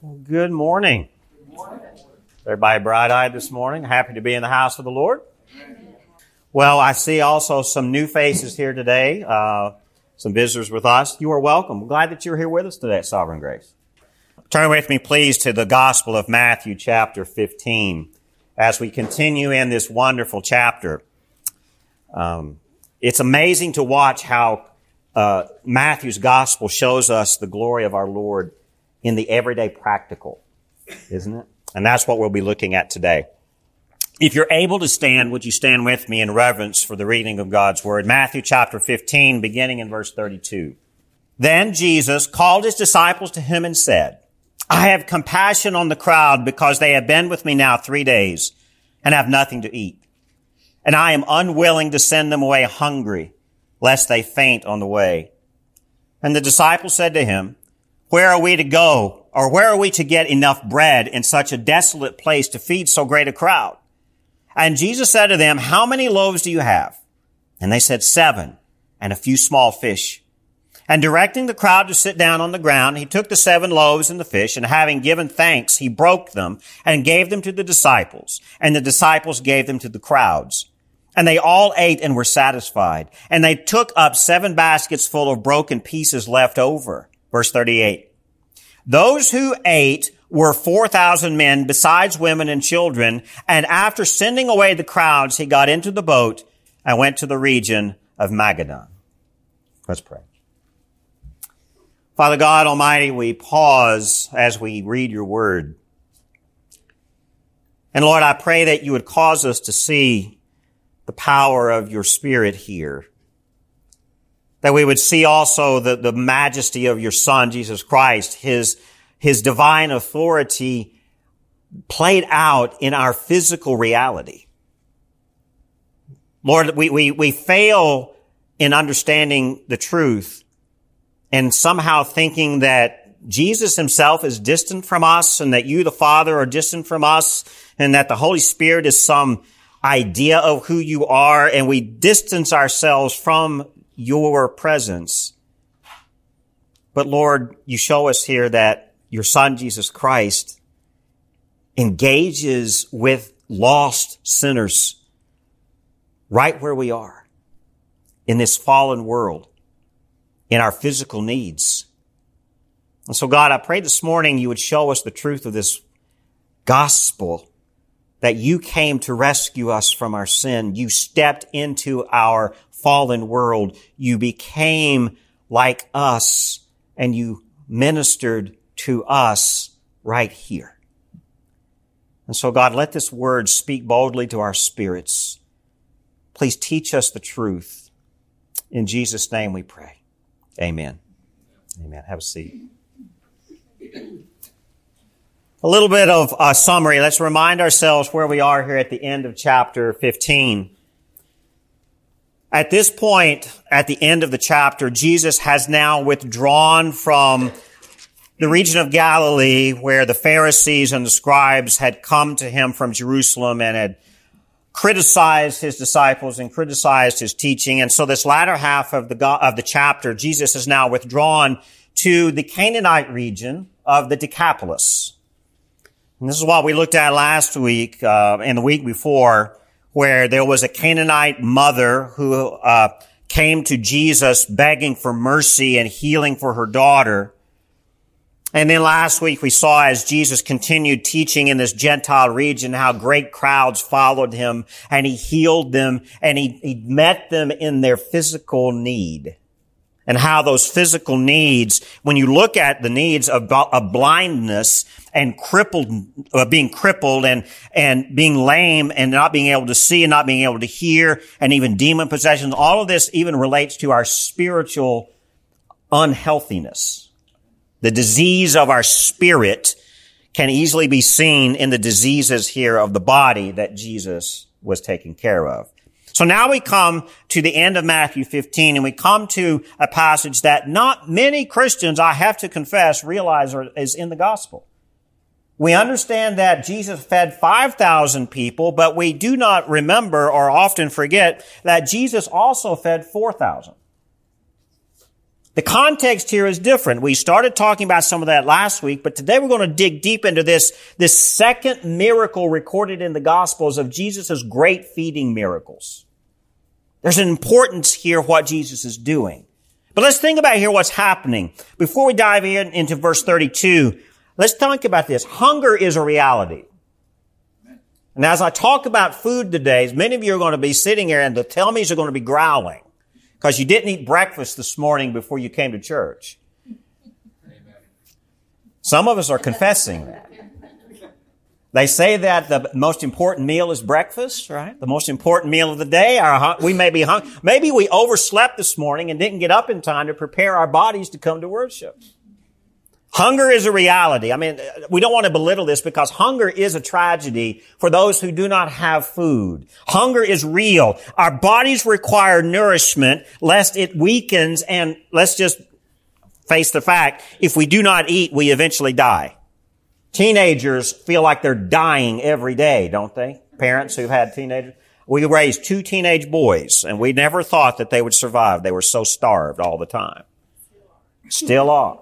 Good morning. Everybody bright eyed this morning. Happy to be in the house of the Lord. Well, I see also some new faces here today, uh, some visitors with us. You are welcome. glad that you're here with us today at Sovereign Grace. Turn with me, please, to the Gospel of Matthew, chapter 15, as we continue in this wonderful chapter. Um, it's amazing to watch how uh, Matthew's Gospel shows us the glory of our Lord in the everyday practical, isn't it? And that's what we'll be looking at today. If you're able to stand, would you stand with me in reverence for the reading of God's Word? Matthew chapter 15, beginning in verse 32. Then Jesus called his disciples to him and said, I have compassion on the crowd because they have been with me now three days and have nothing to eat. And I am unwilling to send them away hungry, lest they faint on the way. And the disciples said to him, where are we to go? Or where are we to get enough bread in such a desolate place to feed so great a crowd? And Jesus said to them, how many loaves do you have? And they said, seven and a few small fish. And directing the crowd to sit down on the ground, he took the seven loaves and the fish, and having given thanks, he broke them and gave them to the disciples, and the disciples gave them to the crowds. And they all ate and were satisfied. And they took up seven baskets full of broken pieces left over. Verse 38. Those who ate were 4,000 men besides women and children. And after sending away the crowds, he got into the boat and went to the region of Magadan. Let's pray. Father God Almighty, we pause as we read your word. And Lord, I pray that you would cause us to see the power of your spirit here that we would see also the, the majesty of your son, Jesus Christ, his, his divine authority played out in our physical reality. Lord, we, we, we fail in understanding the truth and somehow thinking that Jesus himself is distant from us and that you, the Father, are distant from us and that the Holy Spirit is some idea of who you are and we distance ourselves from your presence. But Lord, you show us here that your son, Jesus Christ, engages with lost sinners right where we are in this fallen world, in our physical needs. And so God, I pray this morning you would show us the truth of this gospel that you came to rescue us from our sin. You stepped into our fallen world. You became like us and you ministered to us right here. And so God, let this word speak boldly to our spirits. Please teach us the truth. In Jesus' name we pray. Amen. Amen. Have a seat. A little bit of a summary. Let's remind ourselves where we are here at the end of chapter 15. At this point, at the end of the chapter, Jesus has now withdrawn from the region of Galilee where the Pharisees and the scribes had come to him from Jerusalem and had criticized his disciples and criticized his teaching. And so this latter half of the, of the chapter, Jesus is now withdrawn to the Canaanite region of the Decapolis. And this is what we looked at last week, uh, and the week before, where there was a Canaanite mother who uh, came to Jesus begging for mercy and healing for her daughter. And then last week we saw as Jesus continued teaching in this Gentile region how great crowds followed him and he healed them and he, he met them in their physical need and how those physical needs, when you look at the needs of, of blindness and crippled, uh, being crippled and, and being lame and not being able to see and not being able to hear and even demon possessions, all of this even relates to our spiritual unhealthiness. The disease of our spirit can easily be seen in the diseases here of the body that Jesus was taking care of. So now we come to the end of Matthew 15 and we come to a passage that not many Christians, I have to confess, realize is in the gospel. We understand that Jesus fed 5,000 people, but we do not remember or often forget that Jesus also fed 4,000. The context here is different. We started talking about some of that last week, but today we're going to dig deep into this, this second miracle recorded in the Gospels of Jesus' great feeding miracles. There's an importance here what Jesus is doing. But let's think about here what's happening. Before we dive in into verse 32, let's talk about this. Hunger is a reality. And as I talk about food today, many of you are going to be sitting here and the tummies are going to be growling because you didn't eat breakfast this morning before you came to church. Some of us are confessing that. They say that the most important meal is breakfast, right? The most important meal of the day. Our, we may be hungry. Maybe we overslept this morning and didn't get up in time to prepare our bodies to come to worship. Hunger is a reality. I mean, we don't want to belittle this because hunger is a tragedy for those who do not have food. Hunger is real. Our bodies require nourishment lest it weakens and let's just face the fact, if we do not eat, we eventually die. Teenagers feel like they're dying every day, don't they? Parents who've had teenagers. We raised two teenage boys and we never thought that they would survive. They were so starved all the time. Still are.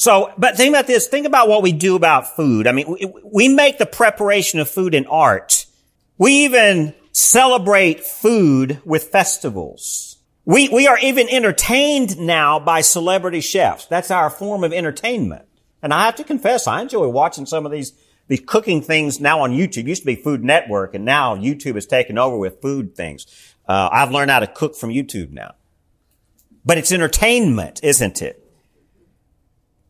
So, but think about this. Think about what we do about food. I mean, we, make the preparation of food an art. We even celebrate food with festivals. We, we are even entertained now by celebrity chefs. That's our form of entertainment. And I have to confess, I enjoy watching some of these, these cooking things now on YouTube. It used to be Food Network and now YouTube has taken over with food things. Uh, I've learned how to cook from YouTube now. But it's entertainment, isn't it?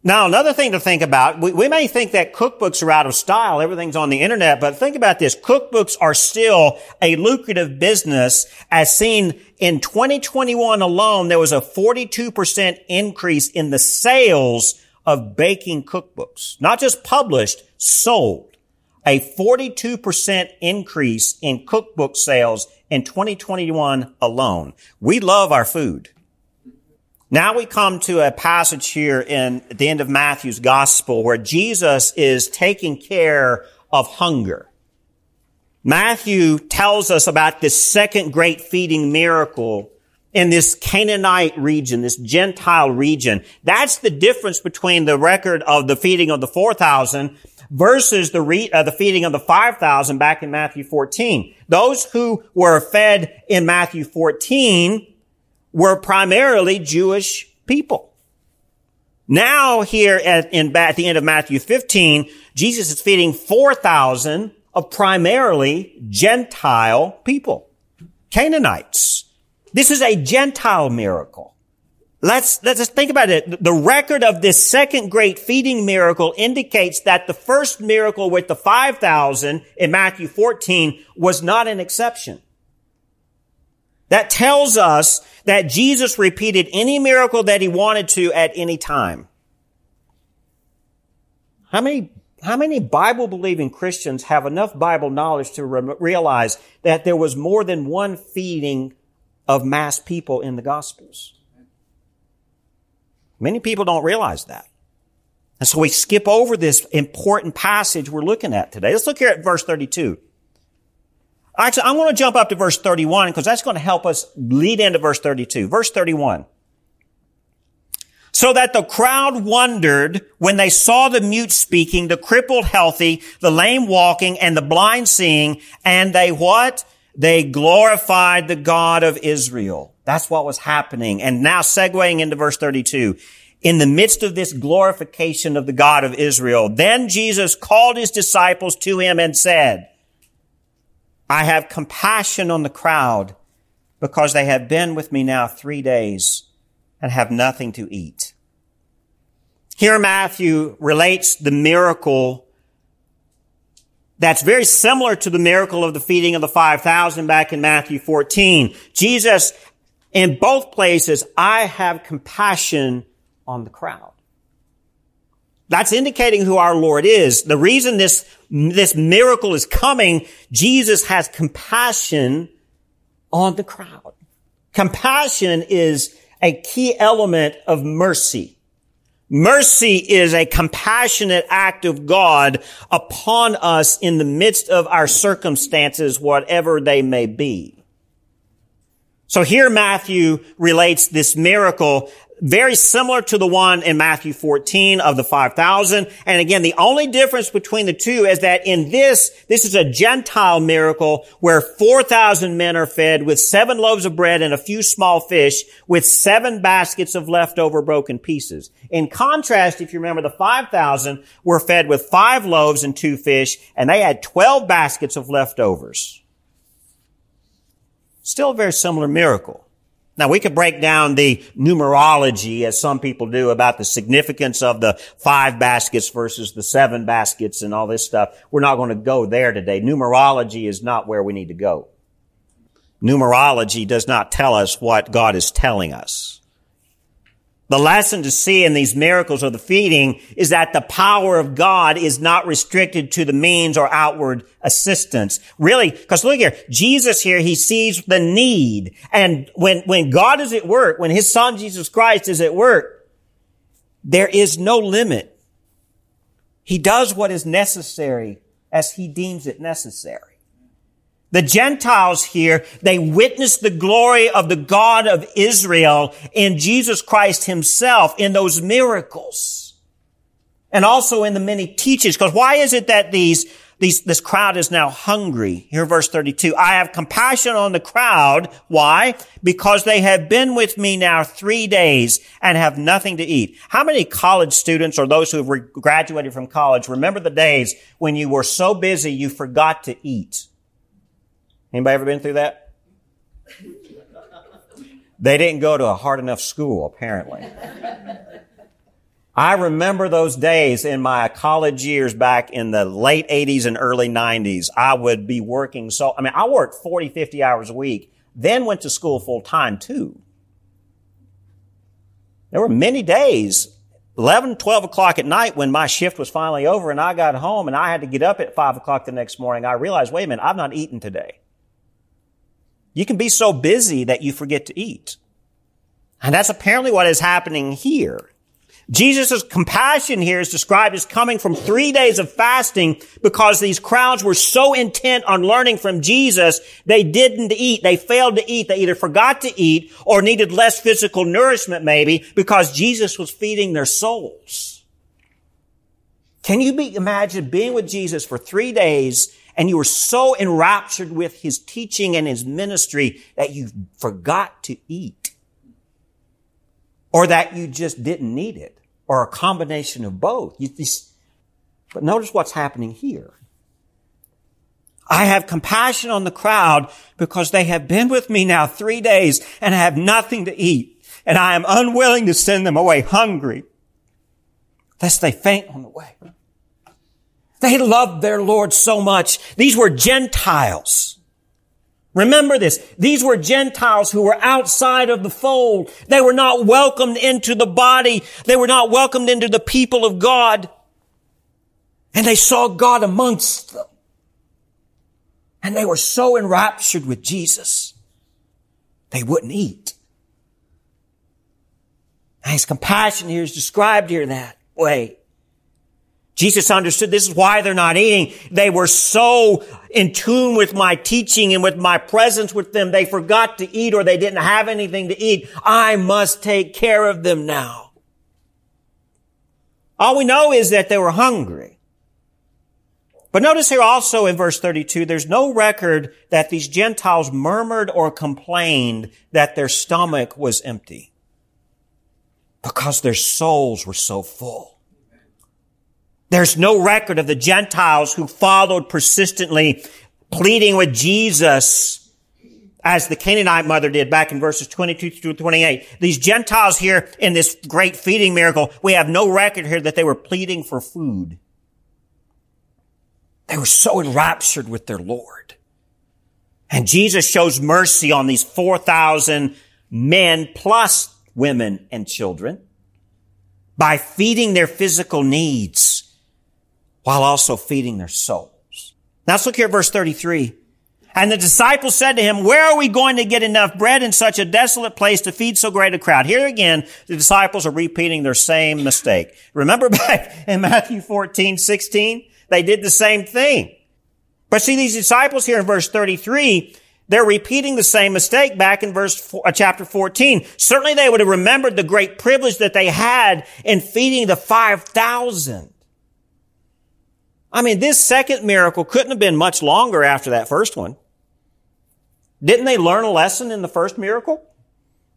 Now, another thing to think about, we, we, may think that cookbooks are out of style, everything's on the internet, but think about this. Cookbooks are still a lucrative business as seen in 2021 alone, there was a 42% increase in the sales of baking cookbooks. Not just published, sold. A 42% increase in cookbook sales in 2021 alone. We love our food. Now we come to a passage here in the end of Matthew's gospel where Jesus is taking care of hunger. Matthew tells us about this second great feeding miracle in this Canaanite region, this Gentile region. That's the difference between the record of the feeding of the 4,000 versus the, re- uh, the feeding of the 5,000 back in Matthew 14. Those who were fed in Matthew 14 were primarily Jewish people. Now here at, in, at the end of Matthew 15, Jesus is feeding 4,000 of primarily Gentile people. Canaanites. This is a Gentile miracle. Let's, let's just think about it. The record of this second great feeding miracle indicates that the first miracle with the 5,000 in Matthew 14 was not an exception. That tells us that Jesus repeated any miracle that he wanted to at any time. How many, how many Bible believing Christians have enough Bible knowledge to re- realize that there was more than one feeding of mass people in the Gospels? Many people don't realize that. And so we skip over this important passage we're looking at today. Let's look here at verse 32. Actually, I'm going to jump up to verse 31 because that's going to help us lead into verse 32. Verse 31. So that the crowd wondered when they saw the mute speaking, the crippled healthy, the lame walking, and the blind seeing, and they what? They glorified the God of Israel. That's what was happening. And now segueing into verse 32. In the midst of this glorification of the God of Israel, then Jesus called his disciples to him and said, I have compassion on the crowd because they have been with me now three days and have nothing to eat. Here Matthew relates the miracle that's very similar to the miracle of the feeding of the 5,000 back in Matthew 14. Jesus, in both places, I have compassion on the crowd. That's indicating who our Lord is. The reason this, this miracle is coming, Jesus has compassion on the crowd. Compassion is a key element of mercy. Mercy is a compassionate act of God upon us in the midst of our circumstances, whatever they may be. So here Matthew relates this miracle very similar to the one in Matthew 14 of the 5,000. And again, the only difference between the two is that in this, this is a Gentile miracle where 4,000 men are fed with seven loaves of bread and a few small fish with seven baskets of leftover broken pieces. In contrast, if you remember, the 5,000 were fed with five loaves and two fish and they had 12 baskets of leftovers. Still a very similar miracle. Now we could break down the numerology as some people do about the significance of the five baskets versus the seven baskets and all this stuff. We're not going to go there today. Numerology is not where we need to go. Numerology does not tell us what God is telling us. The lesson to see in these miracles of the feeding is that the power of God is not restricted to the means or outward assistance. Really, because look here, Jesus here, he sees the need. And when, when God is at work, when his son Jesus Christ is at work, there is no limit. He does what is necessary as he deems it necessary. The Gentiles here, they witnessed the glory of the God of Israel in Jesus Christ himself in those miracles. And also in the many teachings. Because why is it that these, these, this crowd is now hungry? Here, verse 32. I have compassion on the crowd. Why? Because they have been with me now three days and have nothing to eat. How many college students or those who have graduated from college remember the days when you were so busy you forgot to eat? Anybody ever been through that? They didn't go to a hard enough school, apparently. I remember those days in my college years back in the late 80s and early 90s. I would be working so, I mean, I worked 40, 50 hours a week, then went to school full time too. There were many days 11, 12 o'clock at night when my shift was finally over and I got home and I had to get up at 5 o'clock the next morning, I realized, wait a minute, I've not eaten today. You can be so busy that you forget to eat. And that's apparently what is happening here. Jesus' compassion here is described as coming from three days of fasting because these crowds were so intent on learning from Jesus, they didn't eat. They failed to eat. They either forgot to eat or needed less physical nourishment maybe because Jesus was feeding their souls. Can you be, imagine being with Jesus for three days and you were so enraptured with his teaching and his ministry that you forgot to eat. Or that you just didn't need it. Or a combination of both. Just, but notice what's happening here. I have compassion on the crowd because they have been with me now three days and have nothing to eat. And I am unwilling to send them away hungry, lest they faint on the way. They loved their Lord so much. These were Gentiles. Remember this. These were Gentiles who were outside of the fold. They were not welcomed into the body. They were not welcomed into the people of God. And they saw God amongst them. And they were so enraptured with Jesus, they wouldn't eat. And his compassion here is described here that way. Jesus understood this is why they're not eating. They were so in tune with my teaching and with my presence with them, they forgot to eat or they didn't have anything to eat. I must take care of them now. All we know is that they were hungry. But notice here also in verse 32, there's no record that these Gentiles murmured or complained that their stomach was empty because their souls were so full. There's no record of the Gentiles who followed persistently, pleading with Jesus as the Canaanite mother did back in verses 22 through 28. These Gentiles here in this great feeding miracle, we have no record here that they were pleading for food. They were so enraptured with their Lord. And Jesus shows mercy on these 4,000 men plus women and children by feeding their physical needs while also feeding their souls. Now let's look here at verse 33. And the disciples said to him, where are we going to get enough bread in such a desolate place to feed so great a crowd? Here again, the disciples are repeating their same mistake. Remember back in Matthew 14, 16? They did the same thing. But see, these disciples here in verse 33, They're repeating the same mistake back in verse four, uh, chapter 14. Certainly they would have remembered the great privilege that they had in feeding the 5,000. I mean, this second miracle couldn't have been much longer after that first one. Didn't they learn a lesson in the first miracle?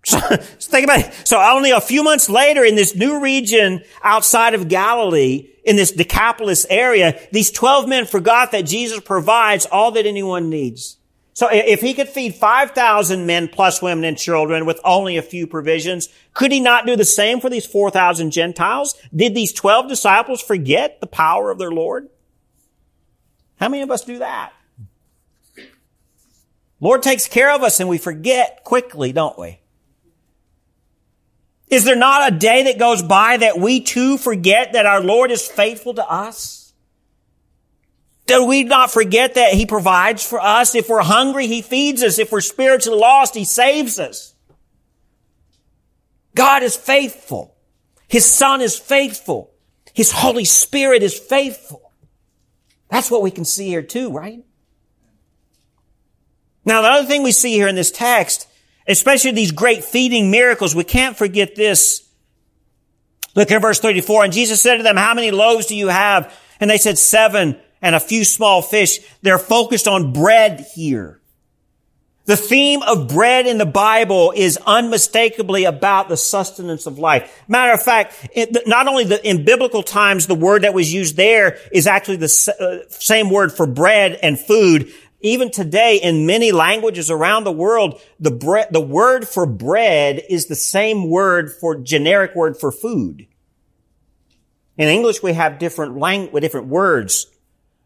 So, think about it. So only a few months later in this new region outside of Galilee, in this Decapolis area, these 12 men forgot that Jesus provides all that anyone needs. So if he could feed 5,000 men plus women and children with only a few provisions, could he not do the same for these 4,000 Gentiles? Did these 12 disciples forget the power of their Lord? How many of us do that? Lord takes care of us and we forget quickly, don't we? Is there not a day that goes by that we too forget that our Lord is faithful to us? Do we not forget that He provides for us? If we're hungry, He feeds us. If we're spiritually lost, He saves us. God is faithful. His Son is faithful. His Holy Spirit is faithful. That's what we can see here too, right? Now, the other thing we see here in this text, especially these great feeding miracles, we can't forget this. Look at verse 34. And Jesus said to them, how many loaves do you have? And they said seven and a few small fish. They're focused on bread here. The theme of bread in the Bible is unmistakably about the sustenance of life. Matter of fact, not only the, in biblical times, the word that was used there is actually the uh, same word for bread and food. Even today, in many languages around the world, the bread, the word for bread is the same word for generic word for food. In English, we have different language, different words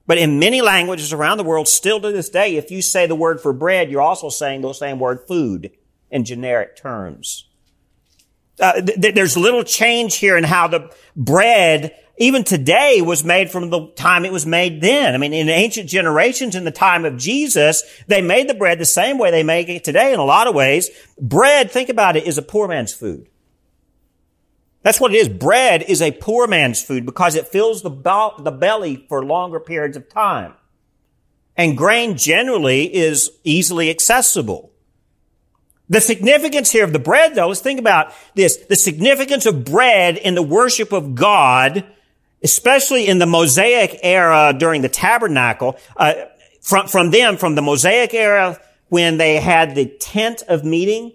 but in many languages around the world, still to this day, if you say the word for bread, you're also saying the same word food in generic terms. Uh, th- there's little change here in how the bread, even today, was made from the time it was made then. I mean, in ancient generations, in the time of Jesus, they made the bread the same way they make it today in a lot of ways. Bread, think about it, is a poor man's food. That's what it is. Bread is a poor man's food because it fills the, be- the belly for longer periods of time. And grain generally is easily accessible. The significance here of the bread, though, let's think about this. The significance of bread in the worship of God, especially in the Mosaic era during the tabernacle, uh, from, from them, from the Mosaic era, when they had the tent of meeting,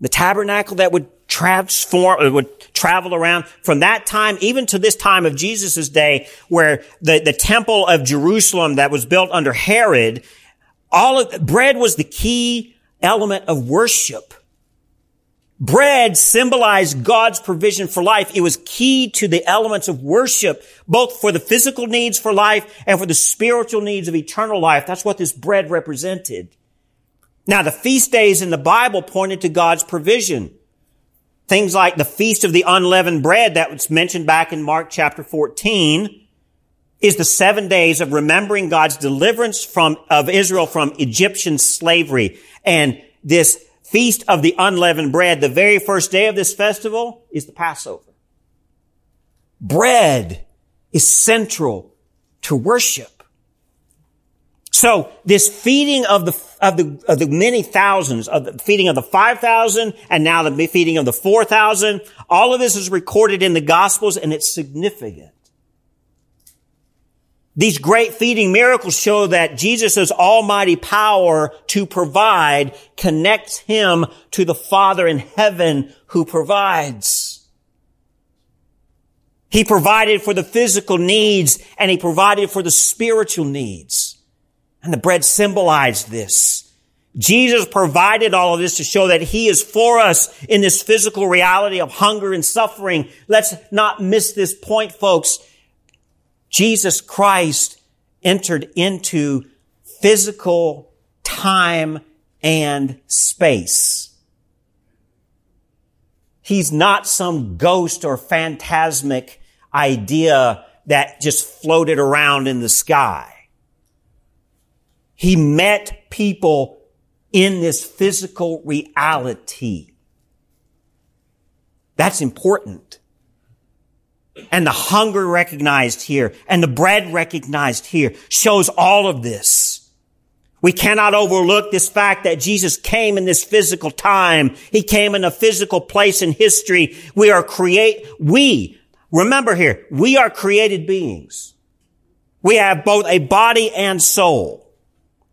the tabernacle that would transform, uh, would travel around from that time even to this time of Jesus' day where the, the temple of Jerusalem that was built under Herod, all of, bread was the key element of worship. Bread symbolized God's provision for life. It was key to the elements of worship, both for the physical needs for life and for the spiritual needs of eternal life. That's what this bread represented. Now, the feast days in the Bible pointed to God's provision. Things like the Feast of the Unleavened Bread that was mentioned back in Mark chapter 14 is the seven days of remembering God's deliverance from, of Israel from Egyptian slavery. And this Feast of the Unleavened Bread, the very first day of this festival is the Passover. Bread is central to worship. So this feeding of the, of the, of the many thousands, of the feeding of the 5,000 and now the feeding of the 4,000, all of this is recorded in the Gospels and it's significant. These great feeding miracles show that Jesus' almighty power to provide connects him to the Father in heaven who provides. He provided for the physical needs and he provided for the spiritual needs. And the bread symbolized this. Jesus provided all of this to show that He is for us in this physical reality of hunger and suffering. Let's not miss this point, folks. Jesus Christ entered into physical time and space. He's not some ghost or phantasmic idea that just floated around in the sky. He met people in this physical reality. That's important. And the hunger recognized here and the bread recognized here shows all of this. We cannot overlook this fact that Jesus came in this physical time. He came in a physical place in history. We are create, we, remember here, we are created beings. We have both a body and soul.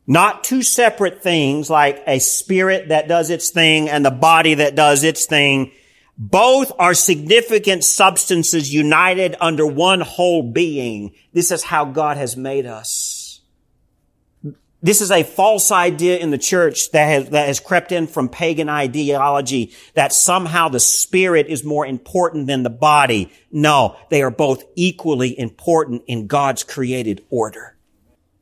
Not two separate things like a spirit that does its thing and the body that does its thing. Both are significant substances united under one whole being. This is how God has made us. This is a false idea in the church that has, that has crept in from pagan ideology that somehow the spirit is more important than the body. No, they are both equally important in God's created order.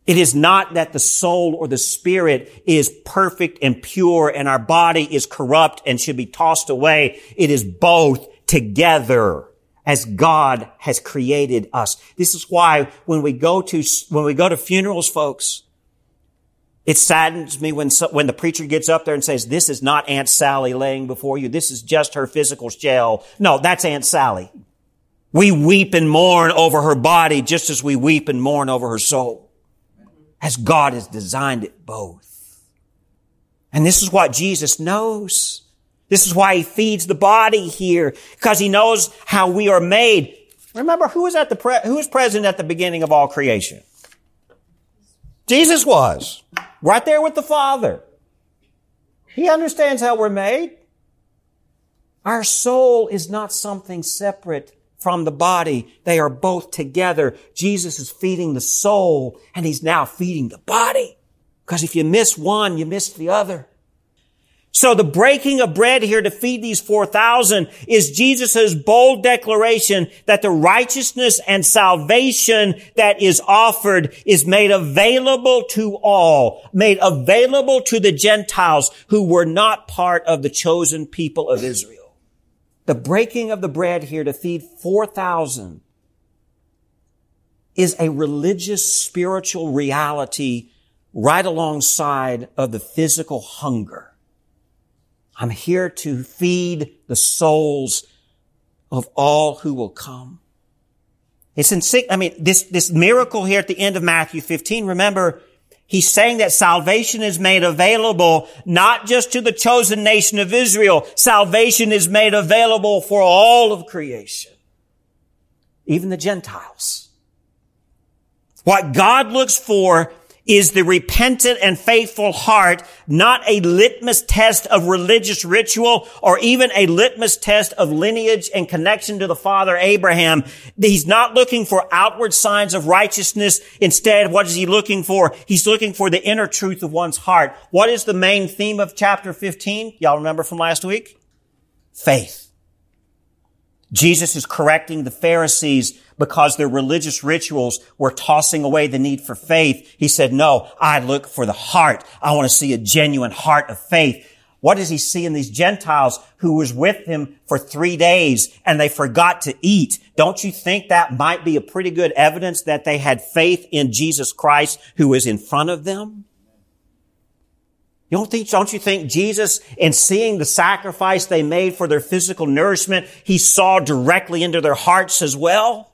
It is not that the soul or the spirit is perfect and pure and our body is corrupt and should be tossed away. It is both together as God has created us. This is why when we go to, when we go to funerals, folks, it saddens me when, when the preacher gets up there and says, this is not Aunt Sally laying before you. This is just her physical shell. No, that's Aunt Sally. We weep and mourn over her body just as we weep and mourn over her soul. As God has designed it both. And this is what Jesus knows. This is why he feeds the body here, because he knows how we are made. Remember, who was at the pre- who was present at the beginning of all creation? Jesus was. Right there with the Father. He understands how we're made. Our soul is not something separate from the body. They are both together. Jesus is feeding the soul and he's now feeding the body. Because if you miss one, you miss the other. So the breaking of bread here to feed these 4,000 is Jesus' bold declaration that the righteousness and salvation that is offered is made available to all, made available to the Gentiles who were not part of the chosen people of Israel. The breaking of the bread here to feed 4,000 is a religious spiritual reality right alongside of the physical hunger I'm here to feed the souls of all who will come. It's in I mean, this, this miracle here at the end of Matthew 15, remember, he's saying that salvation is made available not just to the chosen nation of Israel. Salvation is made available for all of creation. Even the Gentiles. What God looks for is the repentant and faithful heart not a litmus test of religious ritual or even a litmus test of lineage and connection to the father Abraham. He's not looking for outward signs of righteousness. Instead, what is he looking for? He's looking for the inner truth of one's heart. What is the main theme of chapter 15? Y'all remember from last week? Faith. Jesus is correcting the Pharisees because their religious rituals were tossing away the need for faith. He said, no, I look for the heart. I want to see a genuine heart of faith. What does he see in these Gentiles who was with him for three days and they forgot to eat? Don't you think that might be a pretty good evidence that they had faith in Jesus Christ who was in front of them? You don't think, don't you think Jesus, in seeing the sacrifice they made for their physical nourishment, he saw directly into their hearts as well?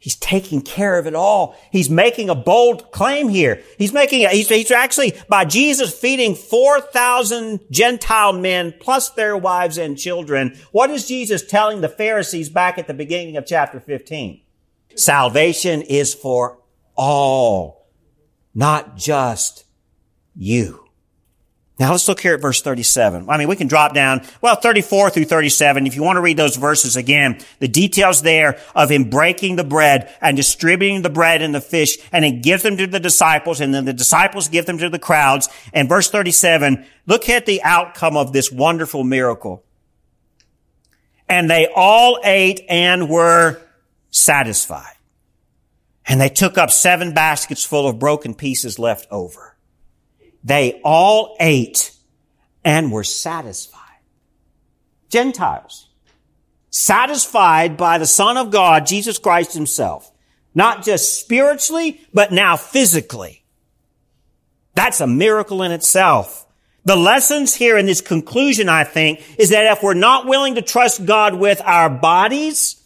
He's taking care of it all. He's making a bold claim here. He's making, he's, he's actually, by Jesus feeding 4,000 Gentile men plus their wives and children, what is Jesus telling the Pharisees back at the beginning of chapter 15? Salvation is for all, not just you. Now let's look here at verse 37. I mean, we can drop down, well, 34 through 37. If you want to read those verses again, the details there of him breaking the bread and distributing the bread and the fish and he gives them to the disciples and then the disciples give them to the crowds. And verse 37, look at the outcome of this wonderful miracle. And they all ate and were satisfied. And they took up seven baskets full of broken pieces left over. They all ate and were satisfied. Gentiles. Satisfied by the Son of God, Jesus Christ himself. Not just spiritually, but now physically. That's a miracle in itself. The lessons here in this conclusion, I think, is that if we're not willing to trust God with our bodies,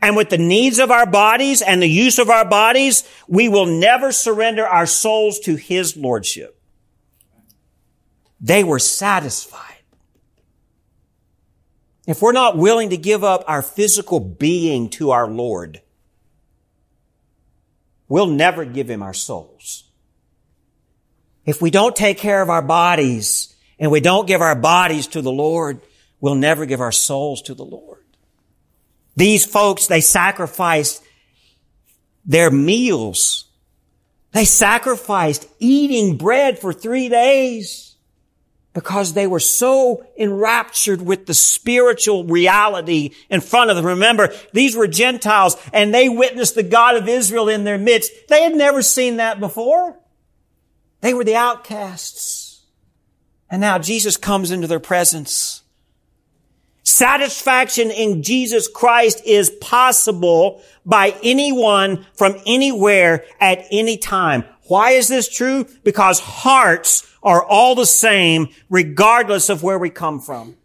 and with the needs of our bodies and the use of our bodies, we will never surrender our souls to His Lordship. They were satisfied. If we're not willing to give up our physical being to our Lord, we'll never give Him our souls. If we don't take care of our bodies and we don't give our bodies to the Lord, we'll never give our souls to the Lord. These folks, they sacrificed their meals. They sacrificed eating bread for three days because they were so enraptured with the spiritual reality in front of them. Remember, these were Gentiles and they witnessed the God of Israel in their midst. They had never seen that before. They were the outcasts. And now Jesus comes into their presence. Satisfaction in Jesus Christ is possible by anyone from anywhere at any time. Why is this true? Because hearts are all the same regardless of where we come from.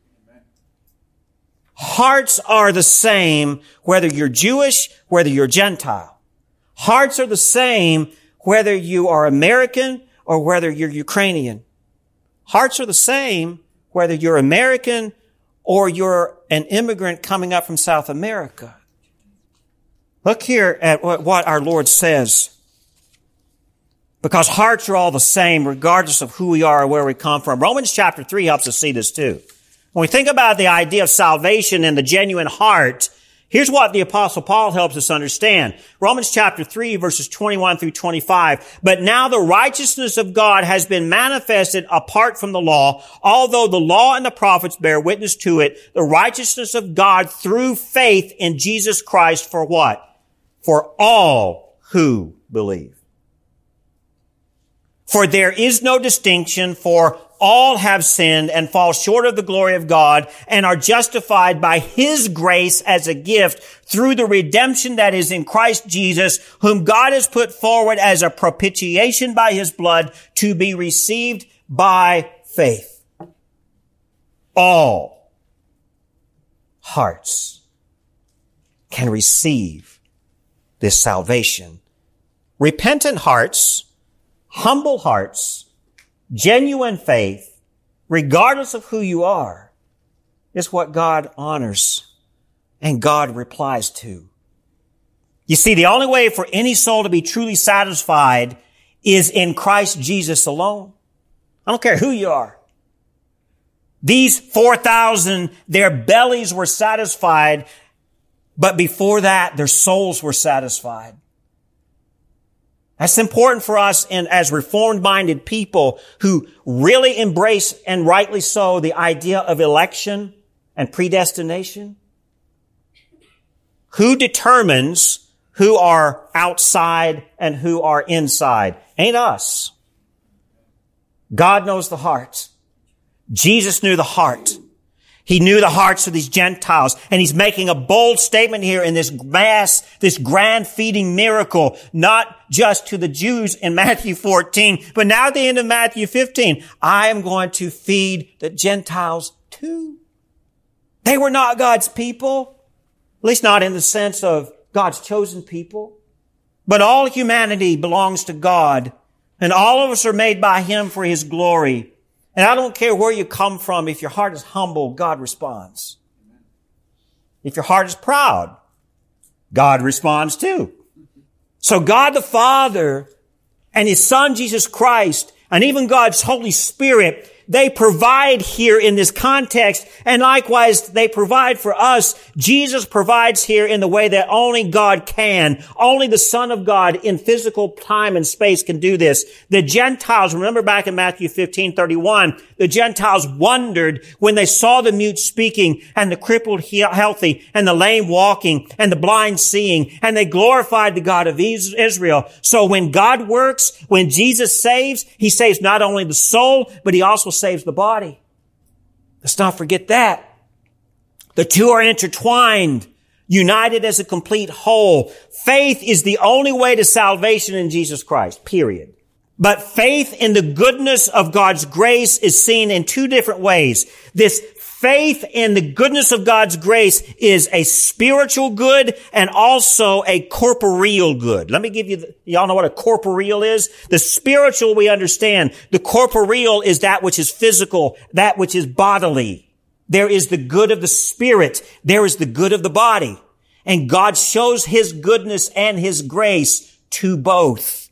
Hearts are the same whether you're Jewish, whether you're Gentile. Hearts are the same whether you are American, or whether you're Ukrainian. Hearts are the same whether you're American or you're an immigrant coming up from South America. Look here at what our Lord says. Because hearts are all the same regardless of who we are or where we come from. Romans chapter 3 helps us see this too. When we think about the idea of salvation and the genuine heart, Here's what the apostle Paul helps us understand. Romans chapter 3 verses 21 through 25. But now the righteousness of God has been manifested apart from the law, although the law and the prophets bear witness to it, the righteousness of God through faith in Jesus Christ for what? For all who believe. For there is no distinction for all have sinned and fall short of the glory of God and are justified by His grace as a gift through the redemption that is in Christ Jesus, whom God has put forward as a propitiation by His blood to be received by faith. All hearts can receive this salvation. Repentant hearts, humble hearts, Genuine faith, regardless of who you are, is what God honors and God replies to. You see, the only way for any soul to be truly satisfied is in Christ Jesus alone. I don't care who you are. These 4,000, their bellies were satisfied, but before that, their souls were satisfied. That's important for us and as reformed minded people who really embrace and rightly so the idea of election and predestination. Who determines who are outside and who are inside? Ain't us. God knows the heart. Jesus knew the heart. He knew the hearts of these Gentiles and he's making a bold statement here in this mass, this grand feeding miracle, not just to the Jews in Matthew 14, but now at the end of Matthew 15, I am going to feed the Gentiles too. They were not God's people, at least not in the sense of God's chosen people, but all humanity belongs to God and all of us are made by Him for His glory. And I don't care where you come from, if your heart is humble, God responds. If your heart is proud, God responds too. So God the Father and His Son Jesus Christ and even God's Holy Spirit they provide here in this context, and likewise they provide for us. Jesus provides here in the way that only God can. Only the Son of God in physical time and space can do this. The Gentiles, remember back in Matthew 15, 31, the Gentiles wondered when they saw the mute speaking and the crippled healthy and the lame walking and the blind seeing, and they glorified the God of Israel. So when God works, when Jesus saves, He saves not only the soul, but He also saves the body. Let's not forget that. The two are intertwined, united as a complete whole. Faith is the only way to salvation in Jesus Christ, period. But faith in the goodness of God's grace is seen in two different ways. This faith in the goodness of God's grace is a spiritual good and also a corporeal good. Let me give you, the, y'all know what a corporeal is? The spiritual we understand. The corporeal is that which is physical, that which is bodily. There is the good of the spirit. There is the good of the body. And God shows his goodness and his grace to both.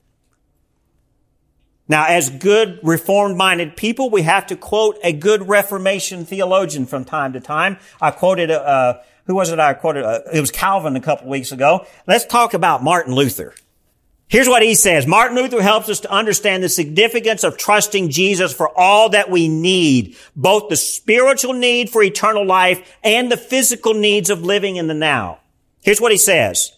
Now, as good reformed-minded people, we have to quote a good Reformation theologian from time to time. I quoted, uh, uh who was it I quoted? Uh, it was Calvin a couple weeks ago. Let's talk about Martin Luther. Here's what he says. Martin Luther helps us to understand the significance of trusting Jesus for all that we need, both the spiritual need for eternal life and the physical needs of living in the now. Here's what he says.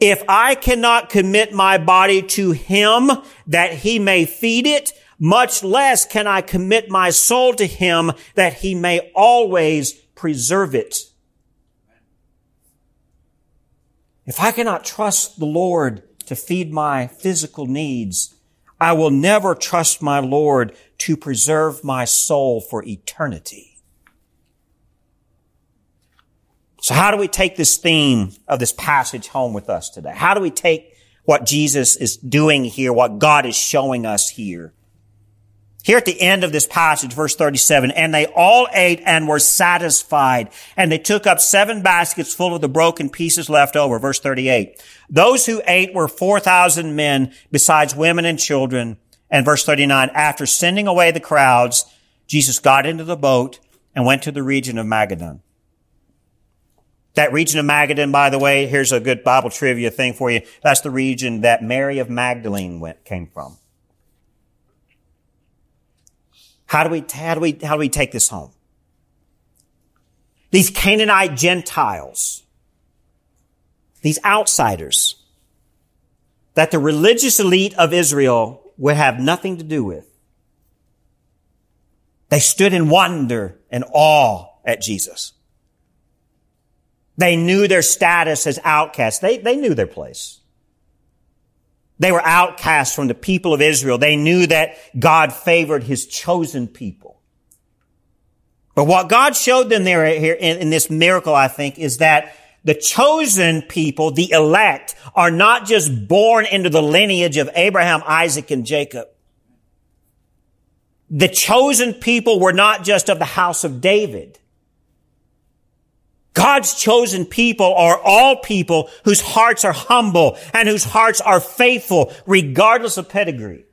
If I cannot commit my body to him that he may feed it, much less can I commit my soul to him that he may always preserve it. If I cannot trust the Lord to feed my physical needs, I will never trust my Lord to preserve my soul for eternity. So how do we take this theme of this passage home with us today? How do we take what Jesus is doing here, what God is showing us here? Here at the end of this passage, verse 37, and they all ate and were satisfied, and they took up seven baskets full of the broken pieces left over. Verse 38. Those who ate were 4,000 men, besides women and children. And verse 39, after sending away the crowds, Jesus got into the boat and went to the region of Magadan. That region of Magadan, by the way, here's a good Bible trivia thing for you. That's the region that Mary of Magdalene went, came from. How do we, how do we, how do we take this home? These Canaanite Gentiles, these outsiders that the religious elite of Israel would have nothing to do with. They stood in wonder and awe at Jesus. They knew their status as outcasts. They, they knew their place. They were outcasts from the people of Israel. They knew that God favored his chosen people. But what God showed them there here in, in this miracle, I think, is that the chosen people, the elect, are not just born into the lineage of Abraham, Isaac, and Jacob. The chosen people were not just of the house of David. God's chosen people are all people whose hearts are humble and whose hearts are faithful regardless of pedigree.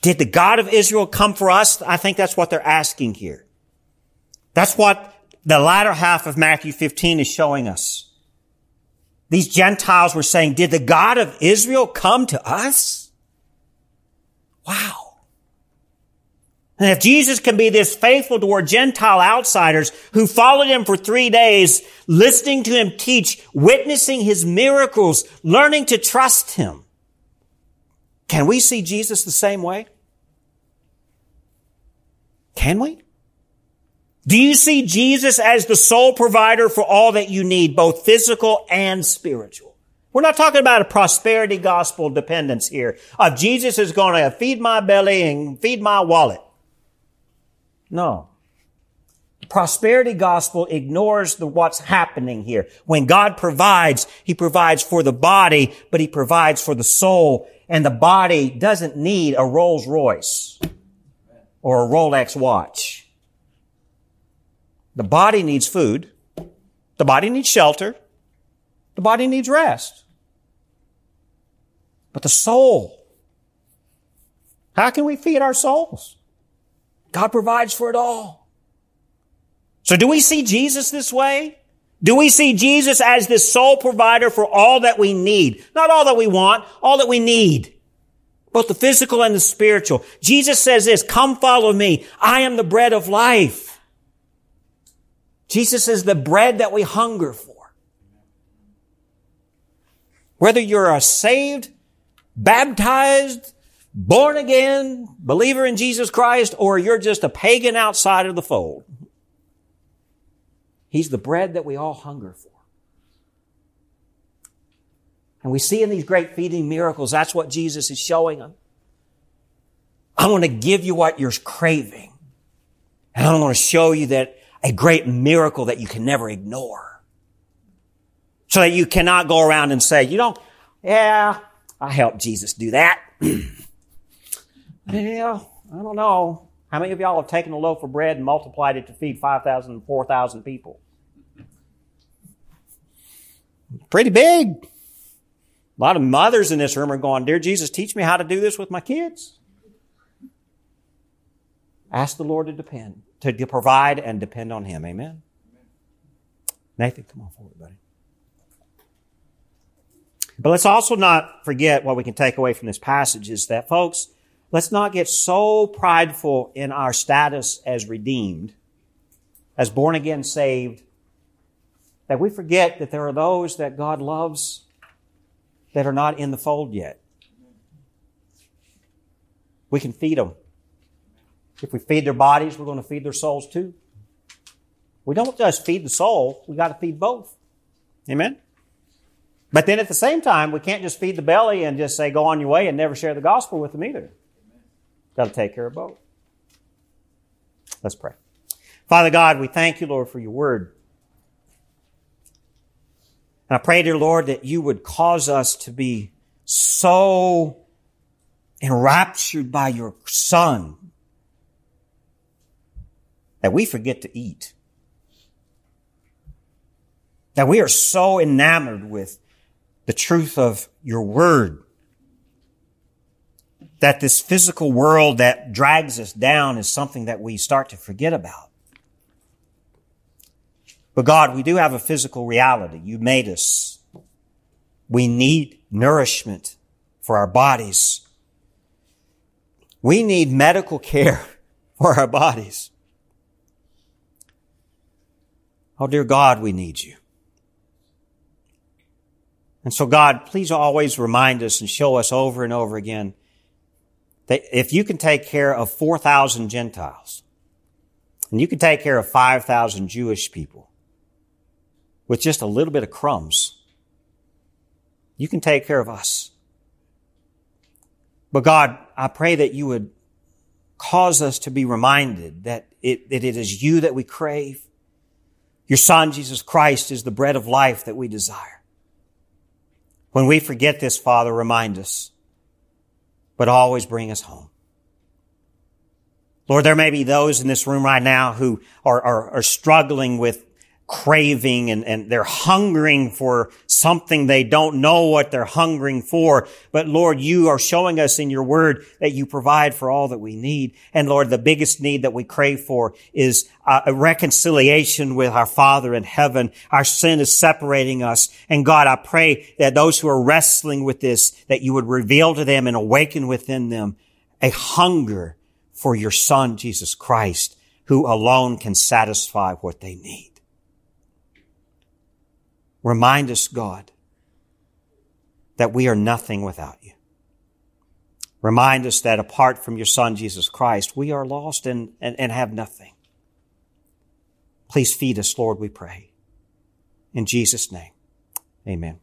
Did the God of Israel come for us? I think that's what they're asking here. That's what the latter half of Matthew 15 is showing us. These Gentiles were saying, did the God of Israel come to us? Wow. And if Jesus can be this faithful toward Gentile outsiders who followed him for three days, listening to him teach, witnessing his miracles, learning to trust him, can we see Jesus the same way? Can we? Do you see Jesus as the sole provider for all that you need, both physical and spiritual? We're not talking about a prosperity gospel dependence here of Jesus is going to feed my belly and feed my wallet. No. Prosperity gospel ignores the what's happening here. When God provides, He provides for the body, but He provides for the soul. And the body doesn't need a Rolls Royce or a Rolex watch. The body needs food. The body needs shelter. The body needs rest. But the soul, how can we feed our souls? God provides for it all. So do we see Jesus this way? Do we see Jesus as this sole provider for all that we need? Not all that we want, all that we need. Both the physical and the spiritual. Jesus says this, come follow me. I am the bread of life. Jesus is the bread that we hunger for. Whether you're a saved, baptized, born again, believer in Jesus Christ, or you're just a pagan outside of the fold. He's the bread that we all hunger for. And we see in these great feeding miracles, that's what Jesus is showing them. I want to give you what you're craving. And I'm going to show you that a great miracle that you can never ignore. So that you cannot go around and say, you know, yeah, I helped Jesus do that. well, I don't know. How many of y'all have taken a loaf of bread and multiplied it to feed 5,000 and 4,000 people? Pretty big. A lot of mothers in this room are going, Dear Jesus, teach me how to do this with my kids. Ask the Lord to depend, to provide and depend on Him. Amen. Nathan, come on forward, buddy. But let's also not forget what we can take away from this passage is that, folks, let's not get so prideful in our status as redeemed, as born again saved, that we forget that there are those that God loves that are not in the fold yet. We can feed them. If we feed their bodies, we're going to feed their souls too. We don't just feed the soul, we got to feed both. Amen? But then at the same time, we can't just feed the belly and just say, go on your way and never share the gospel with them either. To take care of both. Let's pray. Father God, we thank you, Lord, for your word. And I pray, dear Lord, that you would cause us to be so enraptured by your son that we forget to eat. That we are so enamored with the truth of your word that this physical world that drags us down is something that we start to forget about. But God, we do have a physical reality. You made us. We need nourishment for our bodies. We need medical care for our bodies. Oh, dear God, we need you. And so God, please always remind us and show us over and over again that if you can take care of 4,000 Gentiles and you can take care of 5,000 Jewish people, with just a little bit of crumbs, you can take care of us. But God, I pray that you would cause us to be reminded that it, that it is you that we crave. Your son, Jesus Christ, is the bread of life that we desire. When we forget this, Father, remind us, but always bring us home. Lord, there may be those in this room right now who are, are, are struggling with craving and, and they're hungering for something they don't know what they're hungering for. But Lord, you are showing us in your word that you provide for all that we need. And Lord, the biggest need that we crave for is a reconciliation with our Father in heaven. Our sin is separating us. And God, I pray that those who are wrestling with this, that you would reveal to them and awaken within them a hunger for your son, Jesus Christ, who alone can satisfy what they need. Remind us, God, that we are nothing without you. Remind us that apart from your Son, Jesus Christ, we are lost and, and, and have nothing. Please feed us, Lord, we pray. In Jesus' name, amen.